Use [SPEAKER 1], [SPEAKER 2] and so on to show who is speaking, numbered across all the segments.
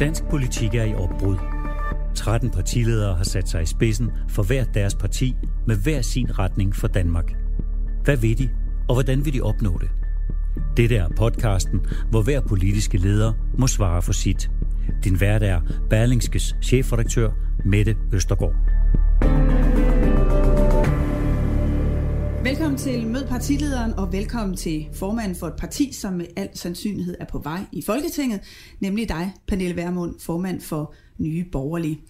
[SPEAKER 1] Dansk politik er i opbrud. 13 partiledere har sat sig i spidsen for hver deres parti med hver sin retning for Danmark. Hvad vil de, og hvordan vil de opnå det? Dette er podcasten, hvor hver politiske leder må svare for sit. Din vært er Berlingskes chefredaktør Mette Østergaard.
[SPEAKER 2] Velkommen til Mød partilederen, og velkommen til formanden for et parti, som med al sandsynlighed er på vej i Folketinget, nemlig dig, Pernille Vermund, formand for Nye Borgerlige.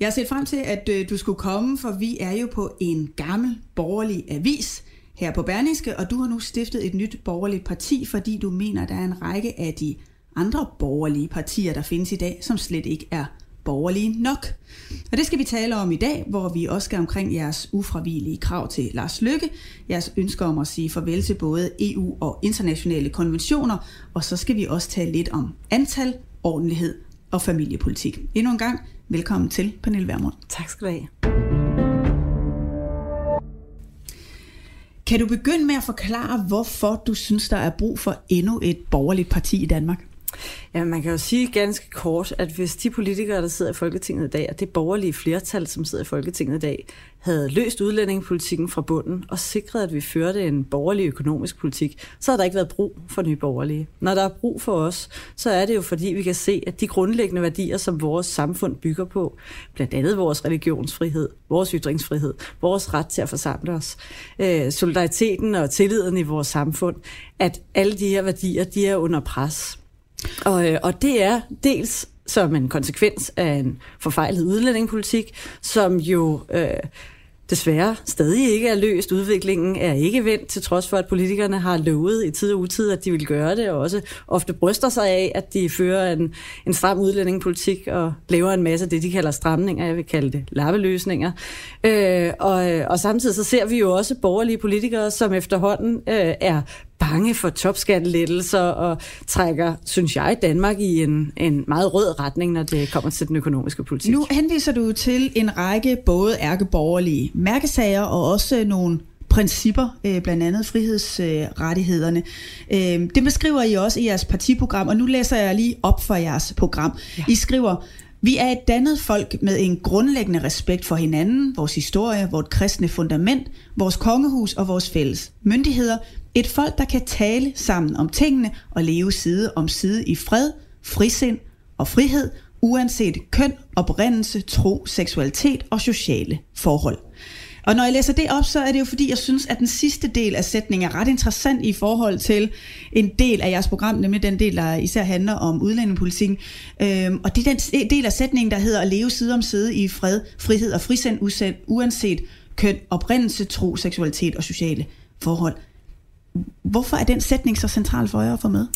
[SPEAKER 2] Jeg har set frem til, at øh, du skulle komme, for vi er jo på en gammel borgerlig avis her på Berlingske, og du har nu stiftet et nyt borgerligt parti, fordi du mener, at der er en række af de andre borgerlige partier, der findes i dag, som slet ikke er borgerlige nok. Og det skal vi tale om i dag, hvor vi også skal omkring jeres ufravigelige krav til Lars Lykke, jeres ønsker om at sige farvel til både EU og internationale konventioner, og så skal vi også tale lidt om antal, ordentlighed og familiepolitik. Endnu en gang, velkommen til Pernille Vermund.
[SPEAKER 3] Tak skal du have.
[SPEAKER 2] Kan du begynde med at forklare, hvorfor du synes, der er brug for endnu et borgerligt parti i Danmark?
[SPEAKER 3] Ja, man kan jo sige ganske kort, at hvis de politikere, der sidder i Folketinget i dag, og det borgerlige flertal, som sidder i Folketinget i dag, havde løst udlændingepolitikken fra bunden og sikret, at vi førte en borgerlig økonomisk politik, så havde der ikke været brug for nye borgerlige. Når der er brug for os, så er det jo fordi, vi kan se, at de grundlæggende værdier, som vores samfund bygger på, blandt andet vores religionsfrihed, vores ytringsfrihed, vores ret til at forsamle os, øh, solidariteten og tilliden i vores samfund, at alle de her værdier, de er under pres. Og, øh, og det er dels som en konsekvens af en forfejlet udlændingepolitik, som jo øh, desværre stadig ikke er løst. Udviklingen er ikke vendt, til trods for, at politikerne har lovet i tid og utid, at de vil gøre det, og også ofte bryster sig af, at de fører en, en stram udlændingepolitik og laver en masse af det, de kalder stramninger, jeg vil kalde det lappeløsninger. Øh, og, øh, og samtidig så ser vi jo også borgerlige politikere, som efterhånden øh, er bange for topskattelettelser og trækker, synes jeg, Danmark i en, en meget rød retning, når det kommer til den økonomiske politik.
[SPEAKER 2] Nu henviser du til en række både ærkeborgerlige mærkesager og også nogle principper, øh, blandt andet frihedsrettighederne. Øh, det beskriver I også i jeres partiprogram, og nu læser jeg lige op for jeres program. Ja. I skriver, vi er et dannet folk med en grundlæggende respekt for hinanden, vores historie, vores kristne fundament, vores kongehus og vores fælles myndigheder. Et folk, der kan tale sammen om tingene og leve side om side i fred, frisind og frihed, uanset køn, oprindelse, tro, seksualitet og sociale forhold. Og når jeg læser det op, så er det jo fordi, jeg synes, at den sidste del af sætningen er ret interessant i forhold til en del af jeres program, nemlig den del, der især handler om udlændingepolitikken. Øhm, og det er den del af sætningen, der hedder at leve side om side i fred, frihed og frisind, uanset køn, oprindelse, tro, seksualitet og sociale forhold. Hvorfor er den sætning så central for jer at få med?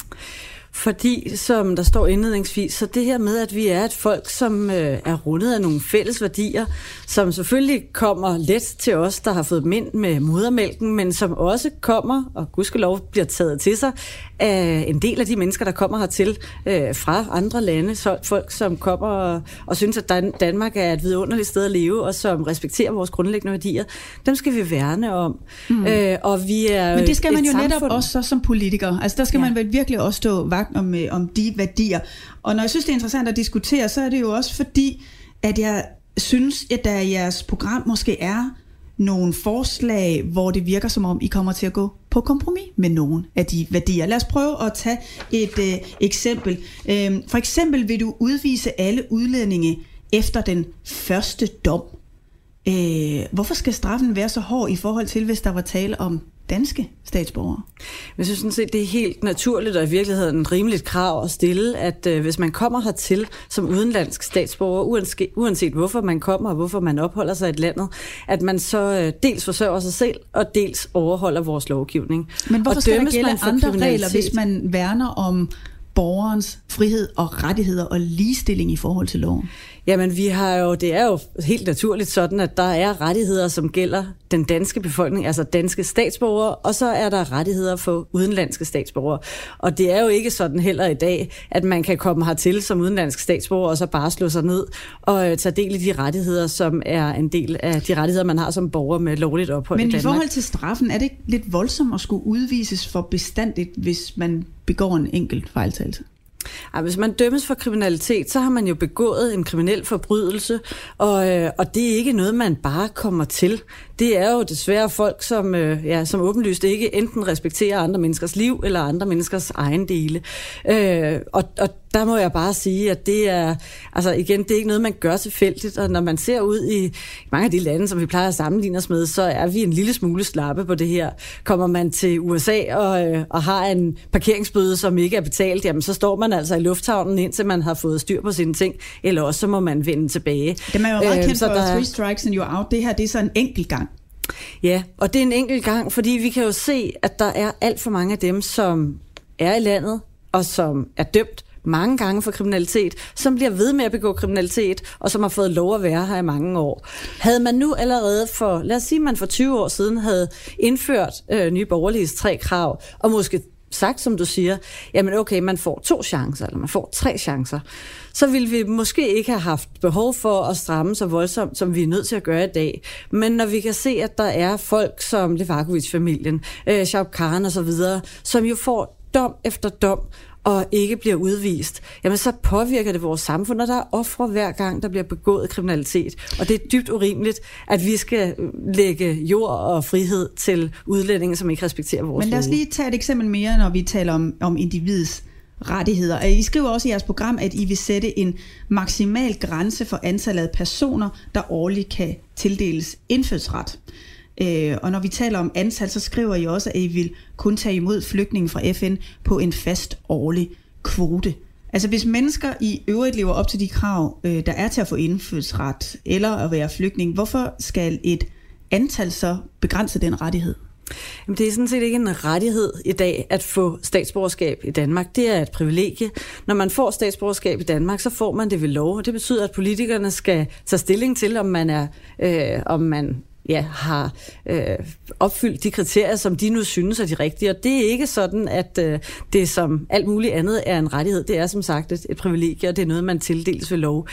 [SPEAKER 3] Fordi, som der står indledningsvis, så det her med, at vi er et folk, som øh, er rundet af nogle fælles værdier, som selvfølgelig kommer let til os, der har fået mind med modermælken, men som også kommer, og gudskelov bliver taget til sig, af en del af de mennesker, der kommer hertil øh, fra andre lande. Så folk, som kommer og, og synes, at Dan- Danmark er et vidunderligt sted at leve, og som respekterer vores grundlæggende værdier, dem skal vi værne om. Mm. Øh, og vi er
[SPEAKER 2] men det skal man jo
[SPEAKER 3] samfund...
[SPEAKER 2] netop også så som politiker. Altså der skal ja. man vel virkelig også stå vagt om, øh, om de værdier. Og når jeg synes, det er interessant at diskutere, så er det jo også fordi, at jeg synes, at der i jeres program måske er nogle forslag, hvor det virker som om, I kommer til at gå på kompromis med nogle af de værdier. Lad os prøve at tage et øh, eksempel. Øh, for eksempel vil du udvise alle udlændinge efter den første dom. Øh, hvorfor skal straffen være så hård i forhold til, hvis der var tale om danske statsborgere?
[SPEAKER 3] Jeg synes sådan set, det er helt naturligt og i virkeligheden en rimeligt krav at stille, at øh, hvis man kommer hertil som udenlandsk statsborger, uanset, uanset hvorfor man kommer og hvorfor man opholder sig i et landet, at man så øh, dels forsørger sig selv og dels overholder vores lovgivning.
[SPEAKER 2] Men hvorfor
[SPEAKER 3] og
[SPEAKER 2] skal der gælde andre regler, hvis man værner om borgerens frihed og rettigheder og ligestilling i forhold til loven?
[SPEAKER 3] Jamen, vi har jo, det er jo helt naturligt sådan, at der er rettigheder, som gælder den danske befolkning, altså danske statsborgere, og så er der rettigheder for udenlandske statsborgere. Og det er jo ikke sådan heller i dag, at man kan komme hertil som udenlandsk statsborger, og så bare slå sig ned og øh, tage del i de rettigheder, som er en del af de rettigheder, man har som borger med lovligt ophold
[SPEAKER 2] Men
[SPEAKER 3] i Danmark.
[SPEAKER 2] i forhold til straffen, er det ikke lidt voldsomt at skulle udvises for bestandigt, hvis man begår en enkelt fejltagelse?
[SPEAKER 3] Ej, hvis man dømmes for kriminalitet, så har man jo begået en kriminel forbrydelse, og, øh, og det er ikke noget, man bare kommer til. Det er jo desværre folk, som, øh, ja, som åbenlyst ikke enten respekterer andre menneskers liv eller andre menneskers egen dele. Øh, og, og der må jeg bare sige, at det er, altså igen, det er ikke noget, man gør tilfældigt, og når man ser ud i mange af de lande, som vi plejer at sammenligne os med, så er vi en lille smule slappe på det her. Kommer man til USA og, øh, og har en parkeringsbøde, som ikke er betalt, jamen så står man altså i lufthavnen, indtil man har fået styr på sine ting, eller også så må man vende tilbage.
[SPEAKER 2] Det er jo meget øh, kendt for der... three strikes and you're out. Det her, det er så en enkelt gang.
[SPEAKER 3] Ja, og det er en enkelt gang, fordi vi kan jo se, at der er alt for mange af dem, som er i landet, og som er dømt mange gange for kriminalitet, som bliver ved med at begå kriminalitet, og som har fået lov at være her i mange år. Havde man nu allerede for, lad os sige, man for 20 år siden havde indført øh, nye borgerliges tre krav, og måske sagt, som du siger, jamen okay, man får to chancer, eller man får tre chancer, så ville vi måske ikke have haft behov for at stramme så voldsomt, som vi er nødt til at gøre i dag. Men når vi kan se, at der er folk som Levakovic-familien, øh, så videre, som jo får dom efter dom, og ikke bliver udvist, jamen så påvirker det vores samfund, og der er ofre hver gang, der bliver begået kriminalitet. Og det er dybt urimeligt, at vi skal lægge jord og frihed til udlændinge, som ikke respekterer vores
[SPEAKER 2] Men lad os lige tage et eksempel mere, når vi taler om, om individets rettigheder. I skriver også i jeres program, at I vil sætte en maksimal grænse for antallet af personer, der årligt kan tildeles indfødsret. Øh, og når vi taler om antal, så skriver I også, at I vil kun tage imod flygtninge fra FN på en fast årlig kvote. Altså hvis mennesker i øvrigt lever op til de krav, øh, der er til at få indfødsret eller at være flygtning, hvorfor skal et antal så begrænse den rettighed?
[SPEAKER 3] Jamen, det er sådan set ikke en rettighed i dag at få statsborgerskab i Danmark. Det er et privilegie. Når man får statsborgerskab i Danmark, så får man det ved lov, og det betyder, at politikerne skal tage stilling til, om man er, øh, om man ja, har øh, opfyldt de kriterier, som de nu synes er de rigtige. Og det er ikke sådan, at øh, det som alt muligt andet er en rettighed. Det er som sagt et, et privilegie, og det er noget, man tildeles ved lov.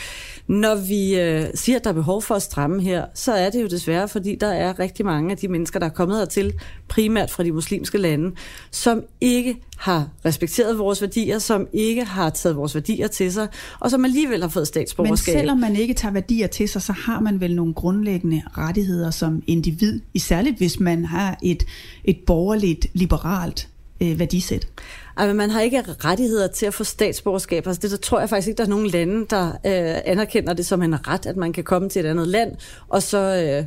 [SPEAKER 3] Når vi øh, siger, at der er behov for at stramme her, så er det jo desværre, fordi der er rigtig mange af de mennesker, der er kommet hertil, primært fra de muslimske lande, som ikke har respekteret vores værdier, som ikke har taget vores værdier til sig, og som alligevel har fået statsborgerskab.
[SPEAKER 2] Men selvom man ikke tager værdier til sig, så har man vel nogle grundlæggende rettigheder som individ, særligt hvis man har et, et borgerligt, liberalt øh, værdisæt.
[SPEAKER 3] Altså, man har ikke rettigheder til at få statsborgerskab. Altså, det der tror jeg faktisk ikke, der er nogen lande, der øh, anerkender det som en ret, at man kan komme til et andet land, og så øh,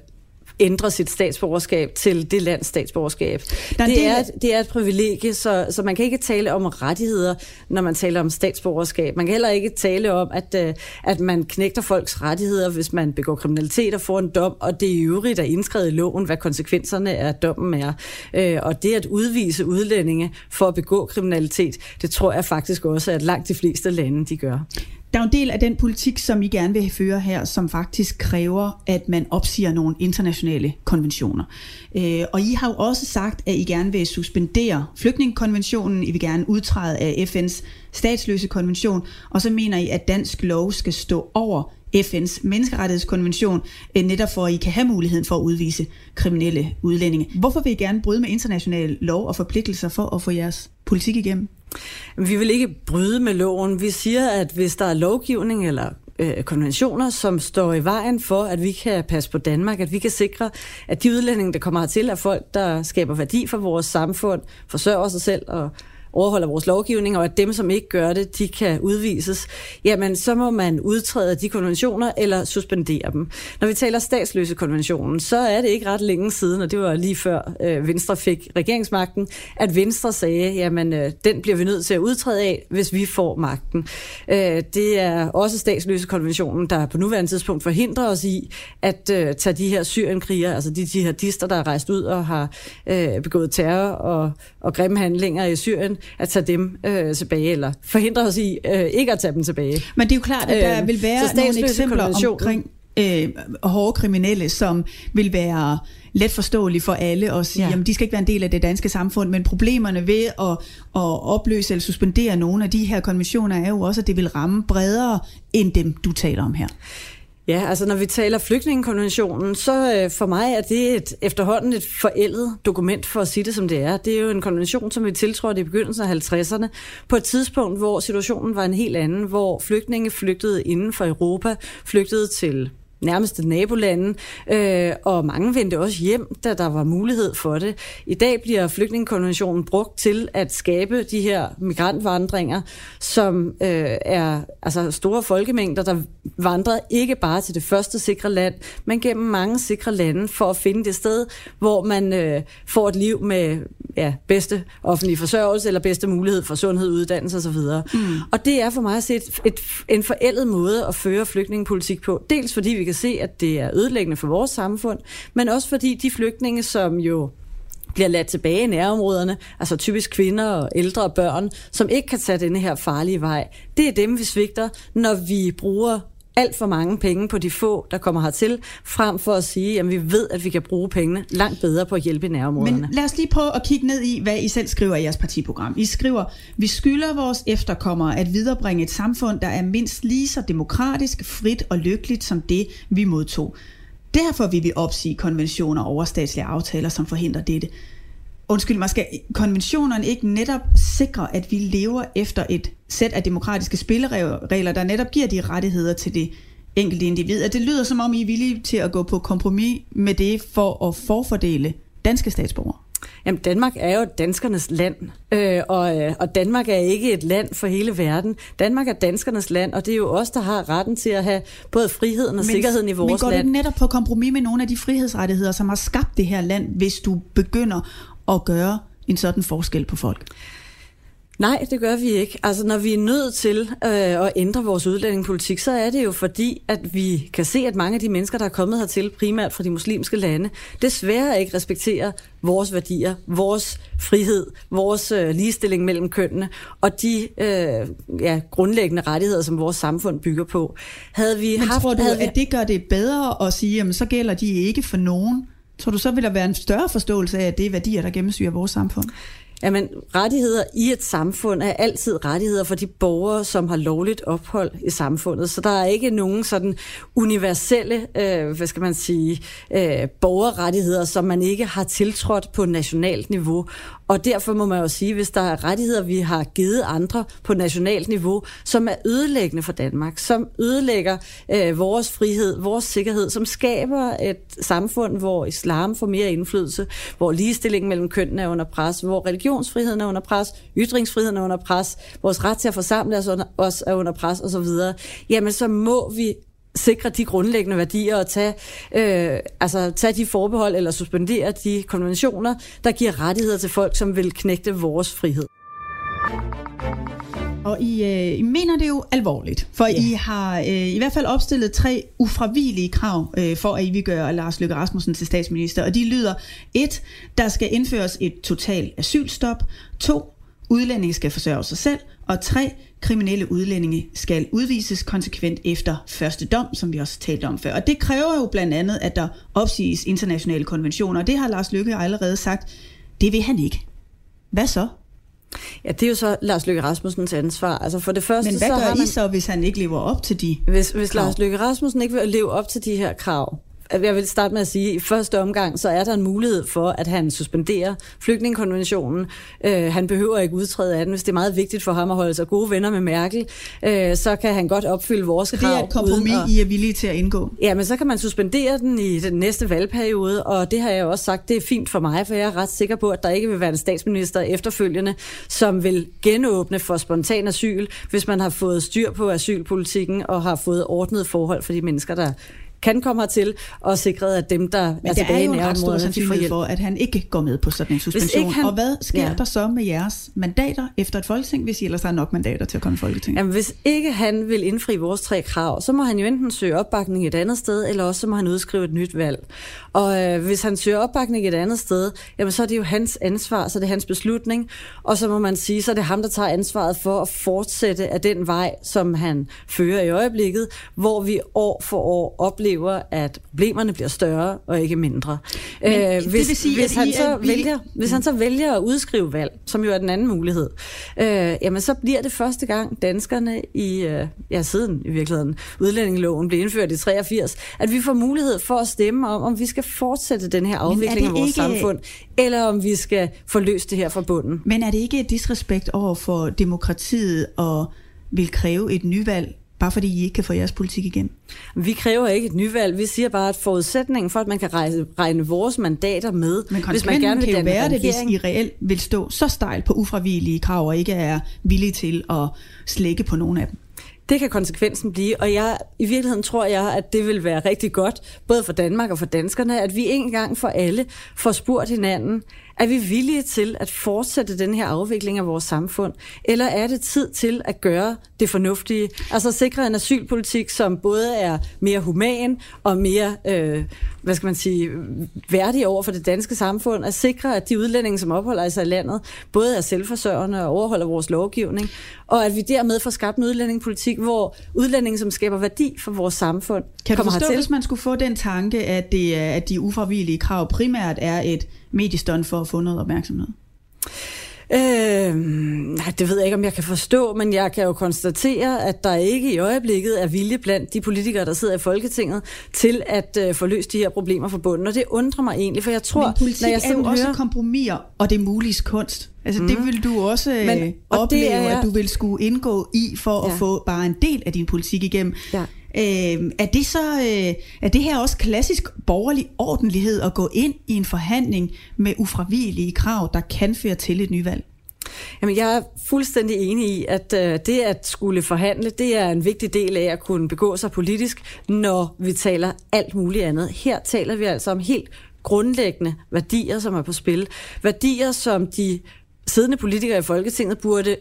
[SPEAKER 3] ændre sit statsborgerskab til det lands statsborgerskab. Der, det, er, det er et privilegie, så, så man kan ikke tale om rettigheder, når man taler om statsborgerskab. Man kan heller ikke tale om, at, øh, at man knægter folks rettigheder, hvis man begår kriminalitet og får en dom, og det er i øvrigt er indskrevet i loven, hvad konsekvenserne af dommen er. Øh, og det at udvise udlændinge for at begå kriminalitet, det tror jeg faktisk også, at langt de fleste lande de gør.
[SPEAKER 2] Der er en del af den politik, som I gerne vil føre her, som faktisk kræver, at man opsiger nogle internationale konventioner. Øh, og I har jo også sagt, at I gerne vil suspendere flygtningekonventionen, I vil gerne udtræde af FN's statsløse konvention, og så mener I, at dansk lov skal stå over FN's menneskerettighedskonvention, øh, netop for at I kan have muligheden for at udvise kriminelle udlændinge. Hvorfor vil I gerne bryde med international lov og forpligtelser for at få jeres politik igennem?
[SPEAKER 3] Vi vil ikke bryde med loven. Vi siger, at hvis der er lovgivning eller øh, konventioner, som står i vejen for, at vi kan passe på Danmark, at vi kan sikre, at de udlændinge, der kommer hertil, er folk, der skaber værdi for vores samfund, forsørger sig selv og overholder vores lovgivning, og at dem, som ikke gør det, de kan udvises, jamen så må man udtræde de konventioner eller suspendere dem. Når vi taler statsløse konventionen, så er det ikke ret længe siden, og det var lige før øh, Venstre fik regeringsmagten, at Venstre sagde, jamen øh, den bliver vi nødt til at udtræde af, hvis vi får magten. Øh, det er også statsløse konventionen, der på nuværende tidspunkt forhindrer os i at øh, tage de her syrienkrigere, altså de jihadister, der er rejst ud og har øh, begået terror og, og grimme handlinger i Syrien, at tage dem øh, tilbage, eller forhindre os i øh, ikke at tage dem tilbage.
[SPEAKER 2] Men det er jo klart, at der øh, vil være nogle eksempler omkring øh, hårde kriminelle, som vil være let forståelige for alle og sige, ja. jamen de skal ikke være en del af det danske samfund, men problemerne ved at, at opløse eller suspendere nogle af de her konventioner er jo også, at det vil ramme bredere end dem, du taler om her.
[SPEAKER 3] Ja, altså når vi taler flygtningekonventionen, så øh, for mig er det et, efterhånden et forældet dokument for at sige det som det er. Det er jo en konvention, som vi tiltrådte i begyndelsen af 50'erne, på et tidspunkt, hvor situationen var en helt anden, hvor flygtninge flygtede inden for Europa, flygtede til nærmeste nabolande, øh, og mange vendte også hjem, da der var mulighed for det. I dag bliver flygtningekonventionen brugt til at skabe de her migrantvandringer, som øh, er altså store folkemængder, der vandrer ikke bare til det første sikre land, men gennem mange sikre lande for at finde det sted, hvor man øh, får et liv med ja, bedste offentlige forsørgelse eller bedste mulighed for sundhed, uddannelse osv. Mm. Og det er for mig at se et, et, en forældet måde at føre flygtningepolitik på. Dels fordi vi kan se, at det er ødelæggende for vores samfund, men også fordi de flygtninge, som jo bliver ladt tilbage i nærområderne, altså typisk kvinder og ældre og børn, som ikke kan tage denne her farlige vej. Det er dem, vi svigter, når vi bruger alt for mange penge på de få, der kommer hertil, frem for at sige, at vi ved, at vi kan bruge pengene langt bedre på at hjælpe nærområderne.
[SPEAKER 2] Men lad os lige prøve at kigge ned i, hvad I selv skriver i jeres partiprogram. I skriver, vi skylder vores efterkommere at viderebringe et samfund, der er mindst lige så demokratisk, frit og lykkeligt som det, vi modtog. Derfor vil vi opsige konventioner og overstatslige aftaler, som forhindrer dette. Undskyld mig, skal konventionerne ikke netop sikre, at vi lever efter et sæt af demokratiske spilleregler, der netop giver de rettigheder til det enkelte individ? Og det lyder som om, I er villige til at gå på kompromis med det for at forfordele danske statsborgere.
[SPEAKER 3] Jamen, Danmark er jo danskernes land, øh, og, øh, og Danmark er ikke et land for hele verden. Danmark er danskernes land, og det er jo os, der har retten til at have både friheden og men, sikkerheden i vores land.
[SPEAKER 2] Men går
[SPEAKER 3] land.
[SPEAKER 2] det netop på kompromis med nogle af de frihedsrettigheder, som har skabt det her land, hvis du begynder at gøre en sådan forskel på folk?
[SPEAKER 3] Nej, det gør vi ikke. Altså, når vi er nødt til øh, at ændre vores udlændingepolitik, så er det jo fordi, at vi kan se, at mange af de mennesker, der er kommet hertil, primært fra de muslimske lande, desværre ikke respekterer vores værdier, vores frihed, vores øh, ligestilling mellem kønnene og de øh, ja, grundlæggende rettigheder, som vores samfund bygger på.
[SPEAKER 2] Havde vi Men haft, tror du, havde vi... at det gør det bedre at sige, at så gælder de ikke for nogen? Tror du så vil der være en større forståelse af, at det er værdier, der gennemsyrer vores samfund?
[SPEAKER 3] Jamen, rettigheder i et samfund er altid rettigheder for de borgere, som har lovligt ophold i samfundet. Så der er ikke nogen sådan universelle, øh, hvad skal man sige, øh, borgerrettigheder, som man ikke har tiltrådt på nationalt niveau. Og derfor må man jo sige, hvis der er rettigheder, vi har givet andre på nationalt niveau, som er ødelæggende for Danmark, som ødelægger øh, vores frihed, vores sikkerhed, som skaber et samfund, hvor islam får mere indflydelse, hvor ligestillingen mellem kønnene er under pres, hvor religionsfriheden er under pres, ytringsfriheden er under pres, vores ret til at forsamle os, under, os er under pres osv., jamen så må vi sikre de grundlæggende værdier og tage, øh, altså, tage de forbehold eller suspendere de konventioner, der giver rettigheder til folk, som vil knægte vores frihed.
[SPEAKER 2] Og I, øh, I mener det jo alvorligt, for yeah. I har øh, i hvert fald opstillet tre ufravigelige krav øh, for, at I vil gøre Lars Løkke Rasmussen til statsminister. Og de lyder, et, der skal indføres et totalt asylstop. To, udlændinge skal forsørge sig selv. Og tre, kriminelle udlændinge skal udvises konsekvent efter første dom, som vi også talte om før. Og det kræver jo blandt andet, at der opsiges internationale konventioner, og det har Lars Løkke allerede sagt, det vil han ikke. Hvad så?
[SPEAKER 3] Ja, det er jo så Lars Løkke Rasmussens ansvar. Altså for det første,
[SPEAKER 2] Men hvad
[SPEAKER 3] så
[SPEAKER 2] gør
[SPEAKER 3] har man,
[SPEAKER 2] I så, hvis han ikke lever op til de
[SPEAKER 3] Hvis, hvis krav? Lars Løkke Rasmussen ikke vil leve op til de her krav, jeg vil starte med at sige, at i første omgang, så er der en mulighed for, at han suspenderer flygtningekonventionen. Øh, han behøver ikke udtræde af den. Hvis det er meget vigtigt for ham at holde sig gode venner med Merkel, øh, så kan han godt opfylde vores
[SPEAKER 2] så
[SPEAKER 3] krav.
[SPEAKER 2] Det er et kompromis, at, I er villige til at indgå?
[SPEAKER 3] Ja, men så kan man suspendere den i den næste valgperiode, og det har jeg også sagt, det er fint for mig, for jeg er ret sikker på, at der ikke vil være en statsminister efterfølgende, som vil genåbne for spontan asyl, hvis man har fået styr på asylpolitikken og har fået ordnet forhold for de mennesker, der kan komme hertil, og sikret, at dem, der
[SPEAKER 2] Men
[SPEAKER 3] er tilbage i
[SPEAKER 2] nærområderne, de får hjælp. for, at han ikke går med på sådan en suspension. Han, og hvad sker ja. der så med jeres mandater efter et folketing, hvis I ellers har nok mandater til at komme i folketing?
[SPEAKER 3] Jamen, hvis ikke han vil indfri vores tre krav, så må han jo enten søge opbakning et andet sted, eller også så må han udskrive et nyt valg. Og øh, hvis han søger opbakning et andet sted, jamen så er det jo hans ansvar, så det er hans beslutning, og så må man sige, så er det ham, der tager ansvaret for at fortsætte af den vej, som han fører i øjeblikket, hvor vi år for år oplever at problemerne bliver større og ikke mindre.
[SPEAKER 2] Men øh, hvis, det vil sige,
[SPEAKER 3] hvis, han
[SPEAKER 2] I
[SPEAKER 3] så
[SPEAKER 2] er,
[SPEAKER 3] vælger, hvis han så vælger at udskrive valg, som jo er den anden mulighed, øh, jamen så bliver det første gang danskerne i, øh, ja siden i virkeligheden, udlændingeloven blev indført i 83, at vi får mulighed for at stemme om, om vi skal fortsætte den her afvikling af vores ikke... samfund, eller om vi skal få løst det her fra bunden.
[SPEAKER 2] Men er det ikke et disrespekt over for demokratiet og vil kræve et nyvalg bare fordi I ikke kan få jeres politik igennem?
[SPEAKER 3] Vi kræver ikke et nyvalg. Vi siger bare, at forudsætningen for, at man kan regne, regne vores mandater med,
[SPEAKER 2] Men
[SPEAKER 3] hvis man gerne vil
[SPEAKER 2] kan jo være
[SPEAKER 3] det,
[SPEAKER 2] hvis I reelt vil stå så stejlt på ufravigelige krav, og ikke er villige til at slække på nogle af dem.
[SPEAKER 3] Det kan konsekvensen blive, og jeg, i virkeligheden tror jeg, at det vil være rigtig godt, både for Danmark og for danskerne, at vi en gang for alle får spurgt hinanden, er vi villige til at fortsætte den her afvikling af vores samfund? Eller er det tid til at gøre det fornuftige? Altså sikre en asylpolitik, som både er mere human og mere, øh, hvad skal man sige, værdig over for det danske samfund. At sikre, at de udlændinge, som opholder sig i landet, både er selvforsørgende og overholder vores lovgivning. Og at vi dermed får skabt en udlændingepolitik, hvor udlændinge, som skaber værdi for vores samfund,
[SPEAKER 2] Kan du forstå,
[SPEAKER 3] hertil?
[SPEAKER 2] hvis man skulle få den tanke, at, det, at de ufravigelige krav primært er et mediestund for at få noget opmærksomhed?
[SPEAKER 3] Øh, nej, det ved jeg ikke, om jeg kan forstå, men jeg kan jo konstatere, at der ikke i øjeblikket er vilje blandt de politikere, der sidder i Folketinget, til at øh, få løst de her problemer for bunden. Og det undrer mig egentlig, for jeg tror...
[SPEAKER 2] Men politik
[SPEAKER 3] når jeg
[SPEAKER 2] er jo
[SPEAKER 3] hører...
[SPEAKER 2] også kompromiser, og det er muliges kunst. Altså mm. det
[SPEAKER 3] Mhm.
[SPEAKER 2] vil du også men,
[SPEAKER 3] Men-
[SPEAKER 2] opleve,
[SPEAKER 3] det er
[SPEAKER 2] at du vil skulle indgå i, for. Ja. at få bare en del af din politik igennem.
[SPEAKER 3] Ja.
[SPEAKER 2] Øh, er det så øh, er det her også klassisk borgerlig ordentlighed at gå ind i en forhandling med ufravigelige krav, der kan føre til et nyvalg?
[SPEAKER 3] Jamen, jeg er fuldstændig enig i, at øh, det at skulle forhandle, det er en vigtig del af at kunne begå sig politisk, når vi taler alt muligt andet. Her taler vi altså om helt grundlæggende værdier, som er på spil. Værdier, som de siddende politikere i Folketinget burde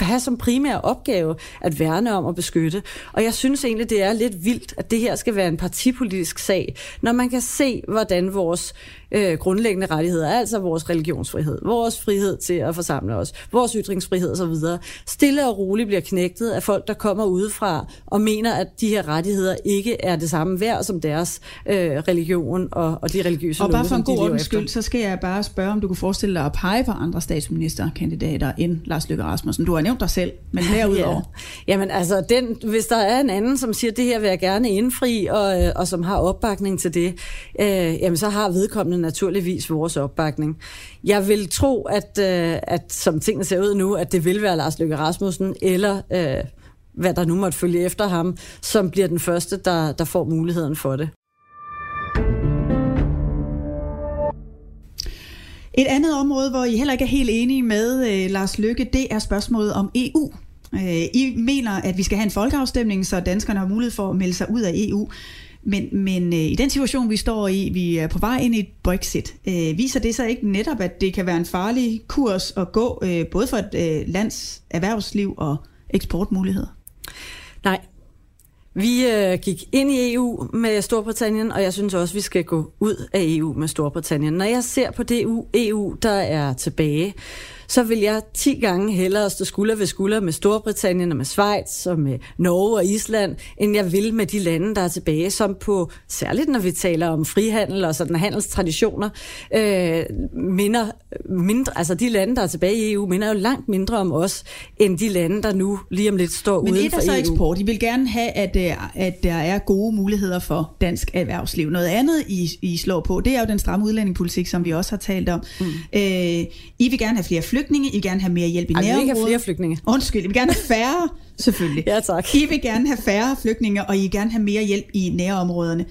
[SPEAKER 3] have som primær opgave at værne om og beskytte. Og jeg synes egentlig, det er lidt vildt, at det her skal være en partipolitisk sag, når man kan se, hvordan vores øh, grundlæggende rettigheder, altså vores religionsfrihed, vores frihed til at forsamle os, vores ytringsfrihed osv., stille og roligt bliver knægtet af folk, der kommer udefra og mener, at de her rettigheder ikke er det samme værd som deres øh, religion og, og de religiøse
[SPEAKER 2] Og bare for en god ordens skyld, så skal jeg bare spørge, om du kunne forestille dig at pege på andre statsministerkandidater end Lars Løkke Rasmussen. Du har nævnt dig selv, men derudover.
[SPEAKER 3] Ja. Jamen altså, den, hvis der er en anden, som siger, det her vil jeg gerne indfri, og, øh, og som har opbakning til det, øh, jamen så har vedkommende naturligvis vores opbakning. Jeg vil tro, at, øh, at som tingene ser ud nu, at det vil være Lars Løkke Rasmussen, eller øh, hvad der nu måtte følge efter ham, som bliver den første, der, der får muligheden for det.
[SPEAKER 2] Et andet område, hvor I heller ikke er helt enige med øh, Lars Løkke, det er spørgsmålet om EU. Øh, I mener, at vi skal have en folkeafstemning, så danskerne har mulighed for at melde sig ud af EU. Men, men øh, i den situation, vi står i, vi er på vej ind i et Brexit, øh, viser det så ikke netop, at det kan være en farlig kurs at gå, øh, både for et øh, lands erhvervsliv og eksportmuligheder?
[SPEAKER 3] Nej. Vi øh, gik ind i EU med Storbritannien, og jeg synes også, vi skal gå ud af EU med Storbritannien. Når jeg ser på det EU, EU der er tilbage, så vil jeg 10 gange hellere stå skulder ved skulder med Storbritannien og med Schweiz og med Norge og Island, end jeg vil med de lande, der er tilbage, som på, særligt når vi taler om frihandel og sådan handelstraditioner, øh, minder mindre, altså de lande, der er tilbage i EU, minder jo langt mindre om os, end de lande, der nu lige om lidt står
[SPEAKER 2] Men
[SPEAKER 3] uden for
[SPEAKER 2] er så
[SPEAKER 3] EU.
[SPEAKER 2] eksport. I vil gerne have, at, øh, at der er gode muligheder for dansk erhvervsliv. Noget andet, I, I slår på, det er jo den stramme udlændingepolitik, som vi også har talt om. Mm. Øh, I vil gerne have flere flygtninge, I vil gerne have mere hjælp i
[SPEAKER 3] Ej, vi vil ikke have
[SPEAKER 2] nærområdet.
[SPEAKER 3] flere flygtninge.
[SPEAKER 2] Undskyld, I vil gerne have færre, selvfølgelig.
[SPEAKER 3] Ja, tak.
[SPEAKER 2] I vil gerne have færre flygtninge, og I vil gerne have mere hjælp i nærområderne.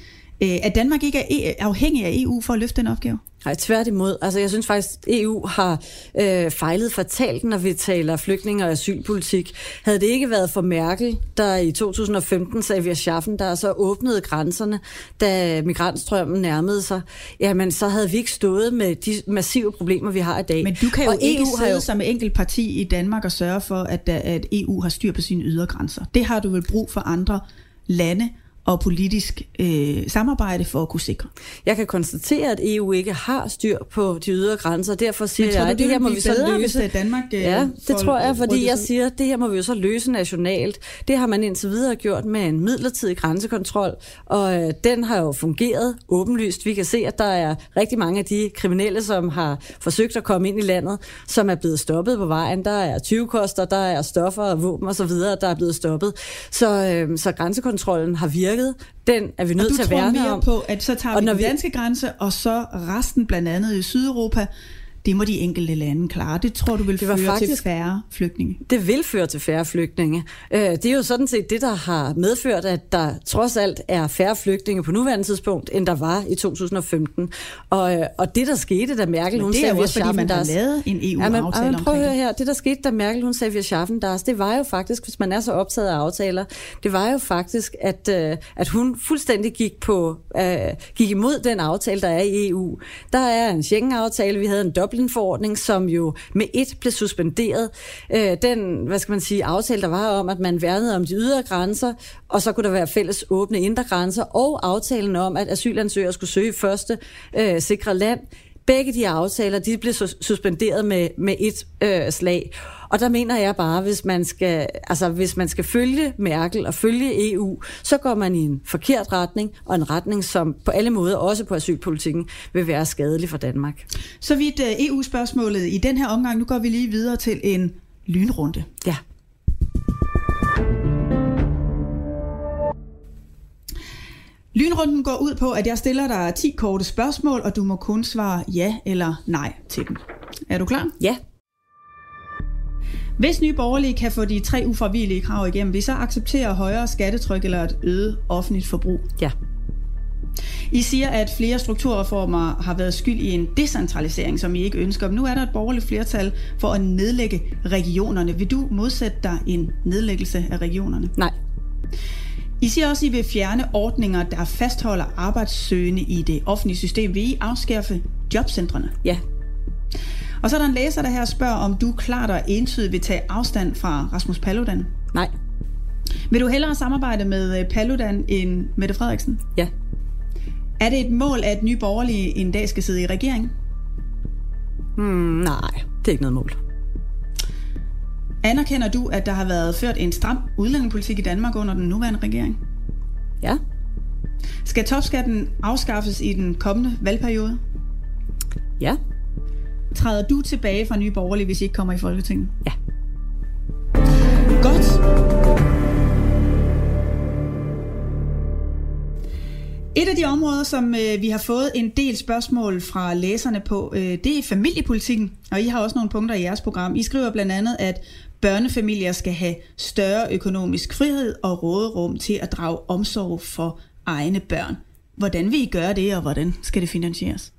[SPEAKER 2] Øh, at Danmark ikke er afhængig af EU for at løfte den opgave?
[SPEAKER 3] Nej, tværtimod. Altså, jeg synes faktisk, at EU har øh, fejlet fatalt, når vi taler flygtninge- og asylpolitik. Havde det ikke været for Merkel, der i 2015 sagde vi schaffen, der så åbnede grænserne, da migrantstrømmen nærmede sig, jamen så havde vi ikke stået med de massive problemer, vi har i dag.
[SPEAKER 2] Men du kan jo
[SPEAKER 3] og
[SPEAKER 2] ikke
[SPEAKER 3] EU har
[SPEAKER 2] sidde
[SPEAKER 3] jo
[SPEAKER 2] som enkelt parti i Danmark og sørge for, at, at EU har styr på sine ydre grænser. Det har du vel brug for andre lande og politisk øh, samarbejde for at kunne sikre.
[SPEAKER 3] Jeg kan konstatere, at EU ikke har styr på de ydre grænser, derfor siger
[SPEAKER 2] tror
[SPEAKER 3] jeg, at
[SPEAKER 2] det
[SPEAKER 3] det her må vi så
[SPEAKER 2] bedre,
[SPEAKER 3] løse.
[SPEAKER 2] hvis, øh, Danmark, øh,
[SPEAKER 3] Ja, det tror jeg, fordi
[SPEAKER 2] rykket
[SPEAKER 3] jeg siger, at det her må vi jo så løse nationalt. Det har man indtil videre gjort med en midlertidig grænsekontrol, og øh, den har jo fungeret åbenlyst. Vi kan se, at der er rigtig mange af de kriminelle, som har forsøgt at komme ind i landet, som er blevet stoppet på vejen. Der er 20-koster, der er stoffer og våben osv., der er blevet stoppet. Så, øh, så grænsekontrollen har virket. Den er vi nødt til
[SPEAKER 2] du
[SPEAKER 3] at
[SPEAKER 2] tror
[SPEAKER 3] værne
[SPEAKER 2] mere
[SPEAKER 3] om.
[SPEAKER 2] på, at så tager
[SPEAKER 3] Og
[SPEAKER 2] vi
[SPEAKER 3] når
[SPEAKER 2] den
[SPEAKER 3] vi-
[SPEAKER 2] danske grænse, og så resten blandt andet i Sydeuropa, det må de enkelte lande klare. Det tror du vil
[SPEAKER 3] Det var
[SPEAKER 2] føre til
[SPEAKER 3] faktisk-
[SPEAKER 2] færre flygtninge.
[SPEAKER 3] Det vil føre til færre flygtninge. Øh, Det er jo sådan set det, der har medført, at der trods alt er færre flygtninge på nuværende tidspunkt, end der var i 2015. Og, øh, og det, der skete, da Merkel,
[SPEAKER 2] Men
[SPEAKER 3] hun
[SPEAKER 2] det er jo også, fordi man har lavet en EU-aftale
[SPEAKER 3] ja, men prøv
[SPEAKER 2] omkring
[SPEAKER 3] at høre her. Det, der skete, da Merkel hun sagde, vi schaffen das, det var jo faktisk, hvis man er så optaget af aftaler, det var jo faktisk, at, øh, at hun fuldstændig gik, på, øh, gik imod den aftale, der er i EU. Der er en Schengen-aftale, vi havde en Dublin-forordning, som jo med et blev suspenderet. Øh, den, hvad skal man sige, aftale, der var om, at man værnede om de ydre grænser, og så kunne der være fælles åbne indre grænser, og aftalen om, at asylansøgere skulle søge i første øh, sikre land, Begge de aftaler, de blev sus- suspenderet med, med et øh, slag. Og der mener jeg bare, hvis man skal, altså hvis man skal følge Merkel og følge EU, så går man i en forkert retning, og en retning, som på alle måder, også på asylpolitikken, vil være skadelig for Danmark.
[SPEAKER 2] Så vidt øh, EU-spørgsmålet i den her omgang. Nu går vi lige videre til en lynrunde.
[SPEAKER 3] Ja.
[SPEAKER 2] Lynrunden går ud på, at jeg stiller dig 10 korte spørgsmål, og du må kun svare ja eller nej til dem. Er du klar?
[SPEAKER 3] Ja.
[SPEAKER 2] Hvis nye borgerlige kan få de tre ufravigelige krav igennem, vil så acceptere højere skattetryk eller et øget offentligt forbrug?
[SPEAKER 3] Ja.
[SPEAKER 2] I siger, at flere strukturreformer har været skyld i en decentralisering, som I ikke ønsker. Men nu er der et borgerligt flertal for at nedlægge regionerne. Vil du modsætte dig en nedlæggelse af regionerne?
[SPEAKER 3] Nej.
[SPEAKER 2] I siger også, at I vil fjerne ordninger, der fastholder arbejdssøgende i det offentlige system. Vil I afskaffe jobcentrene?
[SPEAKER 3] Ja.
[SPEAKER 2] Og så er der en læser, der her spørger, om du klart og entydigt vil tage afstand fra Rasmus Paludan.
[SPEAKER 3] Nej.
[SPEAKER 2] Vil du hellere samarbejde med øh, Paludan end Mette Frederiksen?
[SPEAKER 3] Ja.
[SPEAKER 2] Er det et mål, at nye borgerlige en dag skal sidde i regering?
[SPEAKER 3] Hmm, nej, det er ikke noget mål.
[SPEAKER 2] Anerkender du, at der har været ført en stram udlændingepolitik i Danmark under den nuværende regering?
[SPEAKER 3] Ja.
[SPEAKER 2] Skal topskatten afskaffes i den kommende valgperiode?
[SPEAKER 3] Ja.
[SPEAKER 2] Træder du tilbage fra nye borgerlige, hvis I ikke kommer i Folketinget?
[SPEAKER 3] Ja.
[SPEAKER 2] Et af de områder, som øh, vi har fået en del spørgsmål fra læserne på, øh, det er familiepolitikken. Og I har også nogle punkter i jeres program. I skriver blandt andet, at børnefamilier skal have større økonomisk frihed og råderum til at drage omsorg for egne børn. Hvordan vil I gøre det, og hvordan skal det finansieres?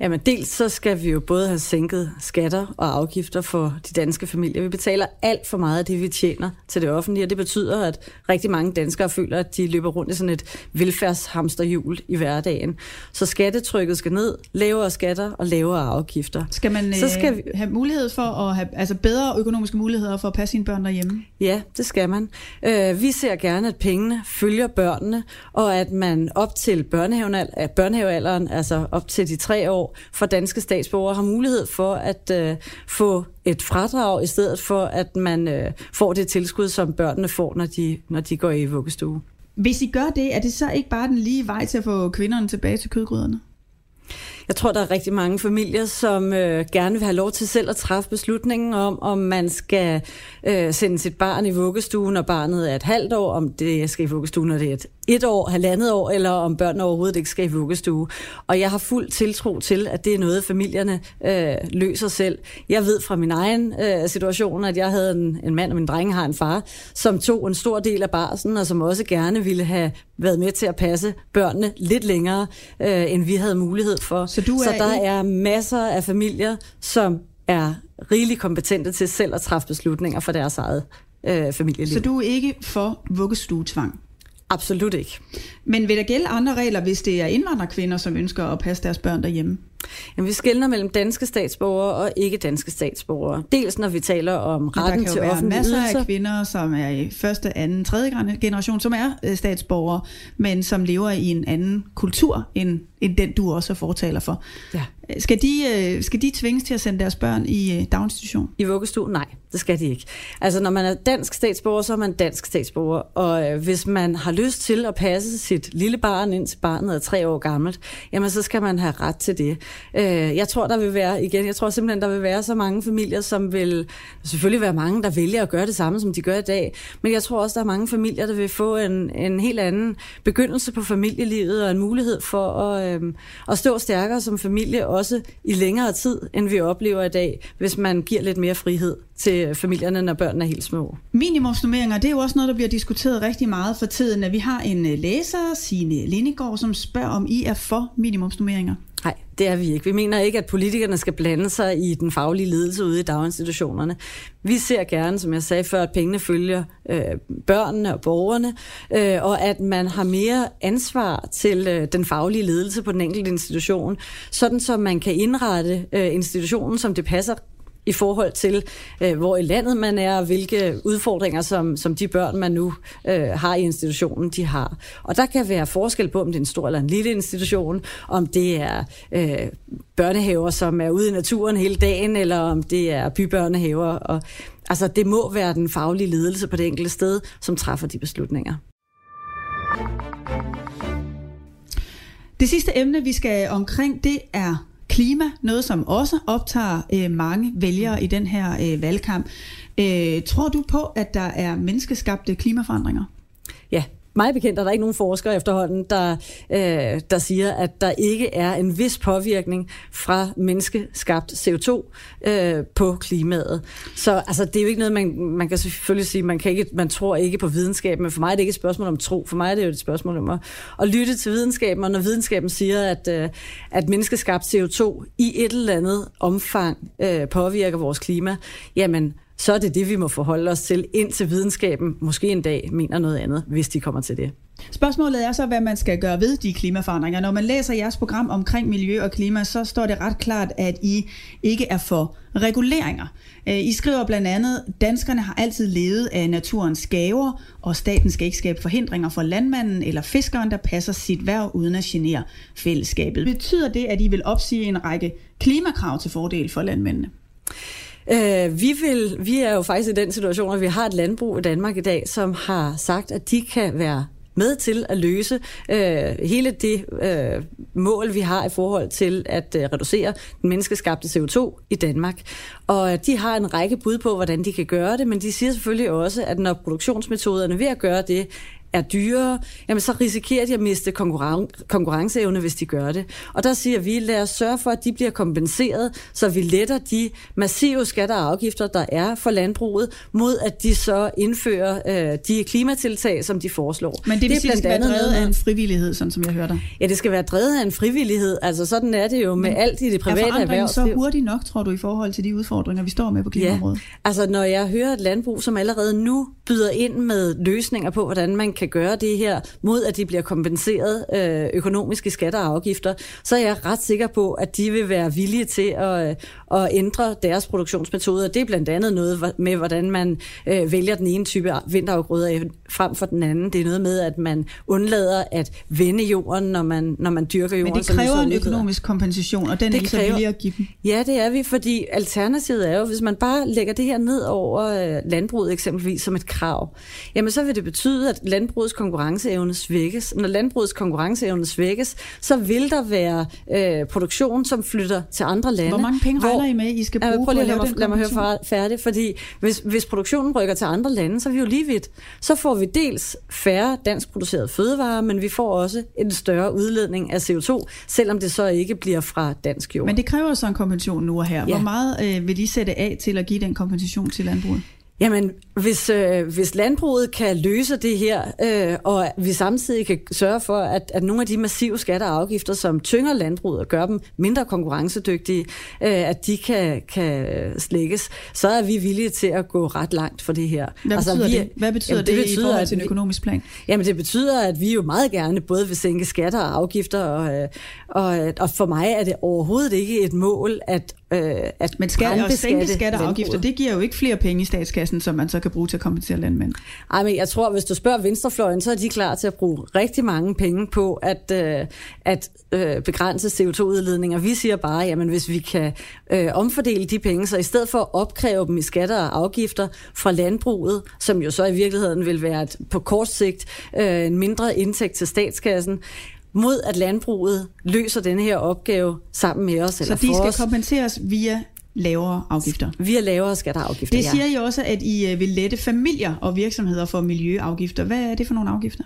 [SPEAKER 3] Jamen dels så skal vi jo både have sænket skatter og afgifter for de danske familier. Vi betaler alt for meget af det, vi tjener til det offentlige, og det betyder, at rigtig mange danskere føler, at de løber rundt i sådan et velfærdshamsterhjul i hverdagen. Så skattetrykket skal ned, lavere skatter og lavere afgifter.
[SPEAKER 2] Skal man
[SPEAKER 3] Så skal
[SPEAKER 2] øh,
[SPEAKER 3] vi-
[SPEAKER 2] have mulighed for at have altså bedre økonomiske muligheder for at passe sine børn derhjemme?
[SPEAKER 3] Ja, det skal man. Øh, vi ser gerne, at pengene følger børnene, og at man op til børnehavealderen, altså op til de tre år, for danske statsborgere har mulighed for at øh, få et fradrag, i stedet for at man øh, får det tilskud, som børnene får, når de, når de går i vuggestue.
[SPEAKER 2] Hvis I gør det, er det så ikke bare den lige vej til at få kvinderne tilbage til kødgryderne?
[SPEAKER 3] Jeg tror, der er rigtig mange familier, som øh, gerne vil have lov til selv at træffe beslutningen om, om man skal øh, sende sit barn i vuggestuen, når barnet er et halvt år, om det skal i vuggestue, når det er et, et år, halvandet år, eller om børnene overhovedet ikke skal i vuggestue. Og jeg har fuld tiltro til, at det er noget, familierne øh, løser selv. Jeg ved fra min egen øh, situation, at jeg havde en, en mand, og min dreng har en far, som tog en stor del af barsen, og som også gerne ville have været med til at passe børnene lidt længere, øh, end vi havde mulighed for.
[SPEAKER 2] Så du
[SPEAKER 3] Så
[SPEAKER 2] er
[SPEAKER 3] der
[SPEAKER 2] ikke-
[SPEAKER 3] er masser af familier, som er rigeligt kompetente til selv at træffe beslutninger for deres eget øh, familieliv.
[SPEAKER 2] Så du er ikke for vuggestuetvang?
[SPEAKER 3] Absolut ikke.
[SPEAKER 2] Men vil der gælde andre regler, hvis det er indvandrerkvinder, som ønsker at passe deres børn derhjemme?
[SPEAKER 3] Jamen, vi skældner mellem danske statsborgere og ikke danske statsborgere. Dels når vi taler om retten til offentlige
[SPEAKER 2] masser
[SPEAKER 3] ydelser.
[SPEAKER 2] af kvinder, som er i første, anden, tredje generation, som er øh, statsborgere, men som lever i en anden kultur end, end den, du også er fortaler for.
[SPEAKER 3] Ja.
[SPEAKER 2] Skal de, øh, skal de tvinges til at sende deres børn i øh, daginstitution?
[SPEAKER 3] I vuggestue? Nej, det skal de ikke. Altså, når man er dansk statsborger, så er man dansk statsborger. Og øh, hvis man har lyst til at passe sit lille barn, indtil barnet er tre år gammelt, jamen så skal man have ret til det. Jeg tror, der vil være, igen, jeg tror simpelthen, der vil være så mange familier, som vil, selvfølgelig være mange, der vælger at gøre det samme, som de gør i dag, men jeg tror også, der er mange familier, der vil få en, en helt anden begyndelse på familielivet, og en mulighed for at, øh, at stå stærkere som familie, også i længere tid, end vi oplever i dag, hvis man giver lidt mere frihed til familierne, når børnene er helt små.
[SPEAKER 2] Minimumsnummeringer, det er jo også noget, der bliver diskuteret rigtig meget for tiden. At vi har en øh, læser, Signe Lindegård, som spørger, om I er for minimumsnummeringer.
[SPEAKER 3] Nej, det er vi ikke. Vi mener ikke, at politikerne skal blande sig i den faglige ledelse ude i daginstitutionerne. Vi ser gerne, som jeg sagde før, at pengene følger øh, børnene og borgerne, øh, og at man har mere ansvar til øh, den faglige ledelse på den enkelte institution, sådan så man kan indrette øh, institutionen, som det passer i forhold til, øh, hvor i landet man er, og hvilke udfordringer, som, som de børn, man nu øh, har i institutionen, de har. Og der kan være forskel på, om det er en stor eller en lille institution, om det er øh, børnehaver, som er ude i naturen hele dagen, eller om det er bybørnehaver. Og, altså, det må være den faglige ledelse på det enkelte sted, som træffer de beslutninger.
[SPEAKER 2] Det sidste emne, vi skal omkring, det er klima, noget som også optager øh, mange vælgere i den her øh, valgkamp. Øh, tror du på, at der er menneskeskabte klimaforandringer?
[SPEAKER 3] Mig bekendt er der ikke nogen forskere efterhånden, der, øh, der siger, at der ikke er en vis påvirkning fra menneskeskabt CO2 øh, på klimaet. Så altså, det er jo ikke noget, man, man kan selvfølgelig sige, man, kan ikke, man tror ikke på videnskaben, men for mig er det ikke et spørgsmål om tro. For mig er det jo et spørgsmål om at, at lytte til videnskaben, og når videnskaben siger, at, øh, at menneskeskabt CO2 i et eller andet omfang øh, påvirker vores klima, jamen så er det det, vi må forholde os til, indtil videnskaben måske en dag mener noget andet, hvis de kommer til det.
[SPEAKER 2] Spørgsmålet er så, hvad man skal gøre ved de klimaforandringer. Når man læser jeres program omkring miljø og klima, så står det ret klart, at I ikke er for reguleringer. Øh, I skriver blandt andet, danskerne har altid levet af naturens gaver, og staten skal ikke skabe forhindringer for landmanden eller fiskeren, der passer sit værv uden at genere fællesskabet. Betyder det, at I vil opsige en række klimakrav til fordel for landmændene?
[SPEAKER 3] Øh, vi, vil, vi er jo faktisk i den situation, at vi har et landbrug i Danmark i dag, som har sagt, at de kan være med til at løse øh, hele det øh, mål, vi har i forhold til at øh, reducere den menneskeskabte CO2 i Danmark. Og de har en række bud på, hvordan de kan gøre det, men de siger selvfølgelig også, at når produktionsmetoderne ved at gøre det er dyrere, jamen så risikerer de at miste konkurren- konkurrenceevne, hvis de gør det. Og der siger vi, lad os sørge for, at de bliver kompenseret, så vi letter de massive skatter og afgifter, der er for landbruget, mod at de så indfører øh, de klimatiltag, som de foreslår.
[SPEAKER 2] Men det, det, det skal være drevet af en frivillighed, sådan som jeg hørte
[SPEAKER 3] Ja, det skal være drevet af en frivillighed. Altså sådan er det jo med Men alt i det private erhverv.
[SPEAKER 2] Er så hurtigt nok, tror du, i forhold til de udfordringer, vi står med på klimaområdet? Ja.
[SPEAKER 3] Altså når jeg hører et landbrug, som allerede nu byder ind med løsninger på, hvordan man kan gøre det her, mod at de bliver kompenseret øh, økonomiske skatter og afgifter, så er jeg ret sikker på, at de vil være villige til at, øh, at ændre deres produktionsmetoder. Det er blandt andet noget med, hvordan man øh, vælger den ene type vinterafgrøder frem for den anden. Det er noget med, at man undlader at vende jorden, når man, når man dyrker jorden.
[SPEAKER 2] Men det kræver en økonomisk kompensation, og den det er så villige at give dem.
[SPEAKER 3] Ja, det er vi, fordi alternativet er jo, hvis man bare lægger det her ned over øh, landbruget eksempelvis som et krav, jamen så vil det betyde, at landbrugets konkurrenceevne svækkes. Når landbrugets konkurrenceevne svækkes, så vil der være øh, produktion, som flytter til andre lande.
[SPEAKER 2] Hvor mange penge hvor, regner I med, I skal bruge ja, prøv lige
[SPEAKER 3] at lade, mig, lad mig høre færdig, fordi hvis, hvis produktionen rykker til andre lande, så er vi jo lige vidt. Så får vi dels færre dansk produceret fødevarer, men vi får også en større udledning af CO2, selvom det så ikke bliver fra dansk jord.
[SPEAKER 2] Men det kræver så en kompensation nu og her. Ja. Hvor meget øh, vil I sætte af til at give den kompensation til landbruget?
[SPEAKER 3] Jamen, hvis, øh, hvis landbruget kan løse det her, øh, og vi samtidig kan sørge for, at, at nogle af de massive skatter og afgifter, som tynger landbruget og gør dem mindre konkurrencedygtige, øh, at de kan, kan slækkes, så er vi villige til at gå ret langt for det her.
[SPEAKER 2] Hvad altså, betyder, vi, det? Hvad betyder jamen, det, det betyder, i forhold til en økonomisk plan?
[SPEAKER 3] Jamen, det betyder, at vi jo meget gerne både vil sænke skatter og afgifter, og, øh, og, og for mig er det overhovedet ikke et mål at
[SPEAKER 2] øh, at Men skal, at sænke skatter og afgifter, det giver jo ikke flere penge i statskassen, som man så kan bruge til at kompensere landmænd.
[SPEAKER 3] Ej, men jeg tror, hvis du spørger venstrefløjen, så er de klar til at bruge rigtig mange penge på at, øh, at øh, begrænse CO2-udledninger. Vi siger bare, jamen hvis vi kan øh, omfordele de penge, så i stedet for at opkræve dem i skatter og afgifter fra landbruget, som jo så i virkeligheden vil være et, på kort sigt øh, en mindre indtægt til statskassen, mod at landbruget løser denne her opgave sammen med os.
[SPEAKER 2] Eller så de skal os. kompenseres via lavere afgifter.
[SPEAKER 3] Via lavere skatter og afgifter,
[SPEAKER 2] Det siger ja. I også, at I øh, vil lette familier og virksomheder for miljøafgifter. Hvad er det for nogle afgifter?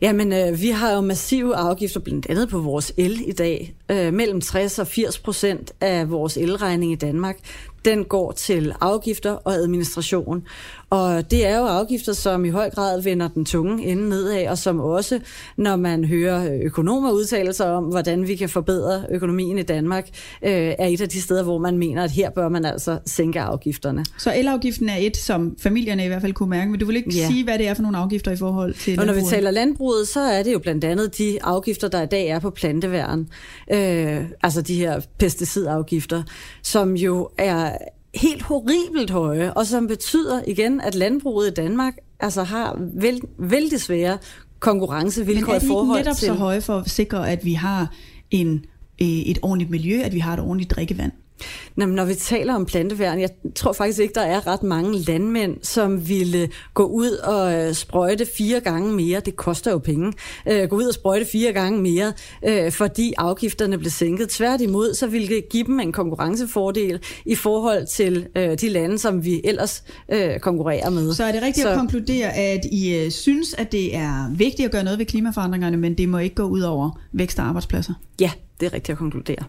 [SPEAKER 3] Jamen, øh, vi har jo massive afgifter, blandt andet på vores el i dag. Øh, mellem 60 og 80 procent af vores elregning i Danmark, den går til afgifter og administration. Og det er jo afgifter, som i høj grad vender den tunge ende nedad, og som også, når man hører økonomer udtale sig om, hvordan vi kan forbedre økonomien i Danmark, øh, er et af de steder, hvor man mener, at her bør man altså sænke afgifterne.
[SPEAKER 2] Så elafgiften er et, som familierne i hvert fald kunne mærke, men du vil ikke ja. sige, hvad det er for nogle afgifter i forhold til
[SPEAKER 3] Og når vi taler landbruget, så er det jo blandt andet de afgifter, der i dag er på planteværen. Øh, altså de her pesticidafgifter, som jo er helt horribelt høje, og som betyder igen, at landbruget i Danmark altså har veld, vældig svære konkurrencevilkår i forhold
[SPEAKER 2] netop til... så høje for at sikre, at vi har en, øh, et ordentligt miljø, at vi har et ordentligt drikkevand?
[SPEAKER 3] Nå, når vi taler om planteværn, jeg tror faktisk ikke, der er ret mange landmænd, som ville gå ud og øh, sprøjte fire gange mere. Det koster jo penge. Øh, gå ud og sprøjte fire gange mere, øh, fordi afgifterne blev sænket. Tværtimod, så ville det give dem en konkurrencefordel i forhold til øh, de lande, som vi ellers øh, konkurrerer med.
[SPEAKER 2] Så er det rigtigt så... at konkludere, at I øh, synes, at det er vigtigt at gøre noget ved klimaforandringerne, men det må ikke gå ud over vækst og arbejdspladser?
[SPEAKER 3] Ja, det er rigtigt at konkludere.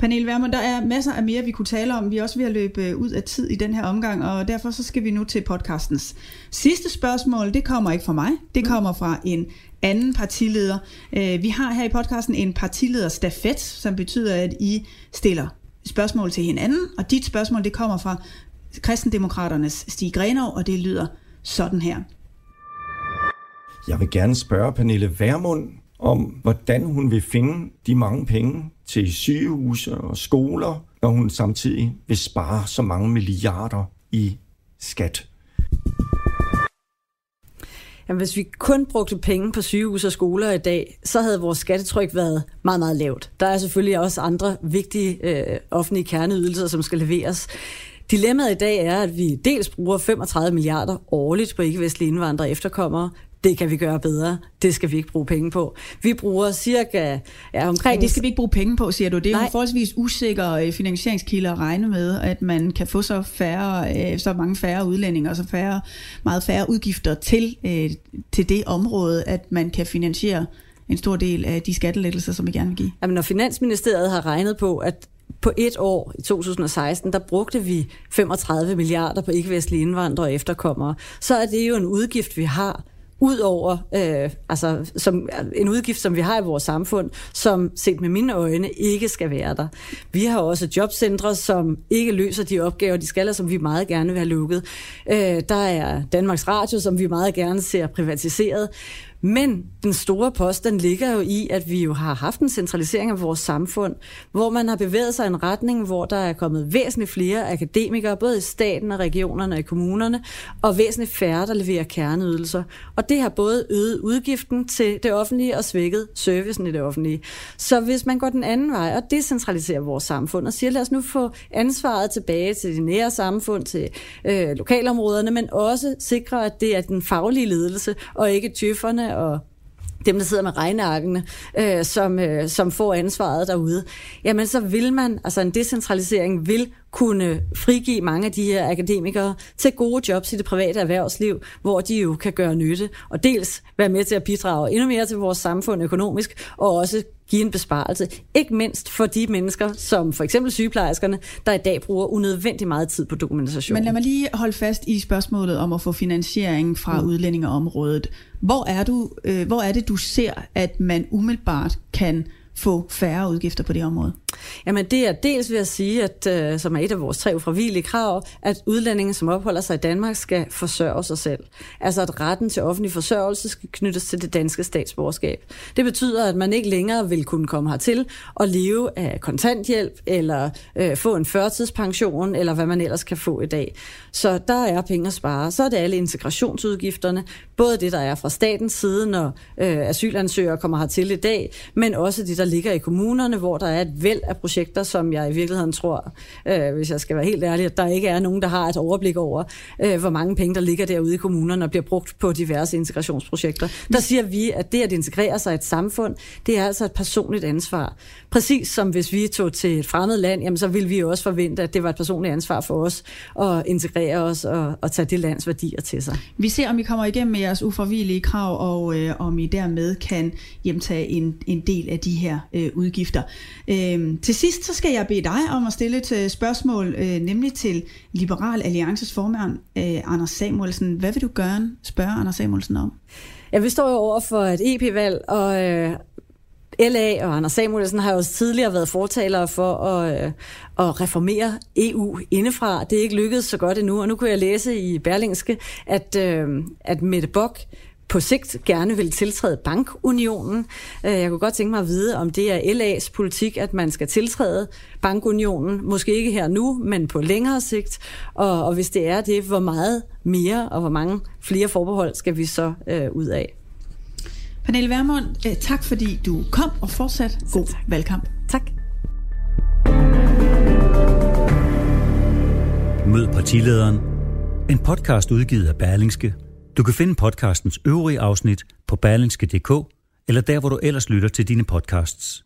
[SPEAKER 2] Pernille Vermund, der er masser af mere, vi kunne tale om. Vi er også ved at løbe øh, ud af tid i den her omgang, og derfor så skal vi nu til podcastens sidste spørgsmål. Det kommer ikke fra mig, det kommer fra en anden partileder. Øh, vi har her i podcasten en partilederstafet, som betyder, at I stiller spørgsmål til hinanden, og dit spørgsmål det kommer fra Kristendemokraternes Stig Grenov, og det lyder sådan her.
[SPEAKER 4] Jeg vil gerne spørge Pernille Vermund, om, hvordan hun vil finde de mange penge til sygehuse og skoler, når hun samtidig vil spare så mange milliarder i skat.
[SPEAKER 3] Jamen, hvis vi kun brugte penge på sygehus og skoler i dag, så havde vores skattetryk været meget, meget lavt. Der er selvfølgelig også andre vigtige øh, offentlige kerneydelser, som skal leveres. Dilemmaet i dag er, at vi dels bruger 35 milliarder årligt på ikke-vestlige indvandrere og efterkommere det kan vi gøre bedre. Det skal vi ikke bruge penge på. Vi bruger cirka ja, omkring...
[SPEAKER 2] Ja, det skal vi ikke bruge penge på, siger du. Det er Nej. en forholdsvis usikker øh, finansieringskilde at regne med, at man kan få så, færre, øh, så mange færre udlændinger og så færre, meget færre udgifter til, øh, til det område, at man kan finansiere en stor del af de skattelettelser, som vi gerne vil give.
[SPEAKER 3] Jamen, når Finansministeriet har regnet på, at på et år i 2016, der brugte vi 35 milliarder på ikke-vestlige indvandrere og efterkommere, så er det jo en udgift, vi har ud over øh, altså, som en udgift, som vi har i vores samfund, som set med mine øjne ikke skal være der. Vi har også jobcentre, som ikke løser de opgaver, de skal, og som vi meget gerne vil have lukket. Øh, der er Danmarks Radio, som vi meget gerne ser privatiseret. Men den store post, den ligger jo i, at vi jo har haft en centralisering af vores samfund, hvor man har bevæget sig i en retning, hvor der er kommet væsentligt flere akademikere, både i staten og regionerne og i kommunerne, og væsentligt færre, der leverer kerneydelser. Og det har både øget udgiften til det offentlige og svækket servicen i det offentlige. Så hvis man går den anden vej og decentraliserer vores samfund og siger, lad os nu få ansvaret tilbage til de nære samfund, til øh, lokalområderne, men også sikre, at det er den faglige ledelse og ikke tøfferne og dem, der sidder med regnearkene, øh, som, øh, som får ansvaret derude, jamen så vil man, altså en decentralisering vil kunne frigive mange af de her akademikere til gode jobs i det private erhvervsliv, hvor de jo kan gøre nytte, og dels være med til at bidrage endnu mere til vores samfund økonomisk, og også give en besparelse. Ikke mindst for de mennesker, som for eksempel sygeplejerskerne, der i dag bruger unødvendig meget tid på dokumentation.
[SPEAKER 2] Men lad mig lige holde fast i spørgsmålet om at få finansiering fra mm. udlændingeområdet. Hvor er, du, øh, hvor er det, du ser, at man umiddelbart kan få færre udgifter på det område?
[SPEAKER 3] Jamen det er dels ved at sige, at øh, som er et af vores tre ufravigelige krav, at udlændinge, som opholder sig i Danmark, skal forsørge sig selv. Altså at retten til offentlig forsørgelse skal knyttes til det danske statsborgerskab. Det betyder, at man ikke længere vil kunne komme hertil og leve af kontanthjælp, eller øh, få en førtidspension, eller hvad man ellers kan få i dag. Så der er penge at spare. Så er det alle integrationsudgifterne, både det, der er fra statens side, når øh, asylansøgere kommer hertil i dag, men også det, der ligger i kommunerne, hvor der er et væld af projekter, som jeg i virkeligheden tror, øh, hvis jeg skal være helt ærlig, at der ikke er nogen, der har et overblik over, øh, hvor mange penge, der ligger derude i kommunerne og bliver brugt på diverse integrationsprojekter. Der siger vi, at det at integrere sig i et samfund, det er altså et personligt ansvar. Præcis som hvis vi tog til et fremmed land, jamen, så ville vi også forvente, at det var et personligt ansvar for os at integrere os og, og tage det lands værdier til sig.
[SPEAKER 2] Vi ser, om I kommer igennem med jeres uforvillige krav, og øh, om I dermed kan hjemtage en, en del af de her øh, udgifter. Øh, Øhm, til sidst så skal jeg bede dig om at stille et øh, spørgsmål, øh, nemlig til Liberal Alliances formand, øh, Anders Samuelsen. Hvad vil du gerne spørge Anders Samuelsen om?
[SPEAKER 3] Ja, vi står jo over for et EP-valg, og øh, LA og Anders Samuelsen har jo også tidligere været fortalere for at, øh, at reformere EU indefra. Det er ikke lykkedes så godt endnu, og nu kunne jeg læse i Berlingske, at, øh, at Mette Bock på sigt gerne vil tiltræde bankunionen. Øh, jeg kunne godt tænke mig at vide, om det er LA's politik, at man skal tiltræde bankunionen. Måske ikke her nu, men på længere sigt. Og, og hvis det er det, hvor meget mere og hvor mange flere forbehold skal vi så øh, ud af?
[SPEAKER 2] Pernille Vermund, øh, tak fordi du kom og fortsat god tak. valgkamp.
[SPEAKER 3] Tak.
[SPEAKER 1] Mød partilederen. En podcast udgivet af Berlingske. Du kan finde podcastens øvrige afsnit på berlingske.dk eller der, hvor du ellers lytter til dine podcasts.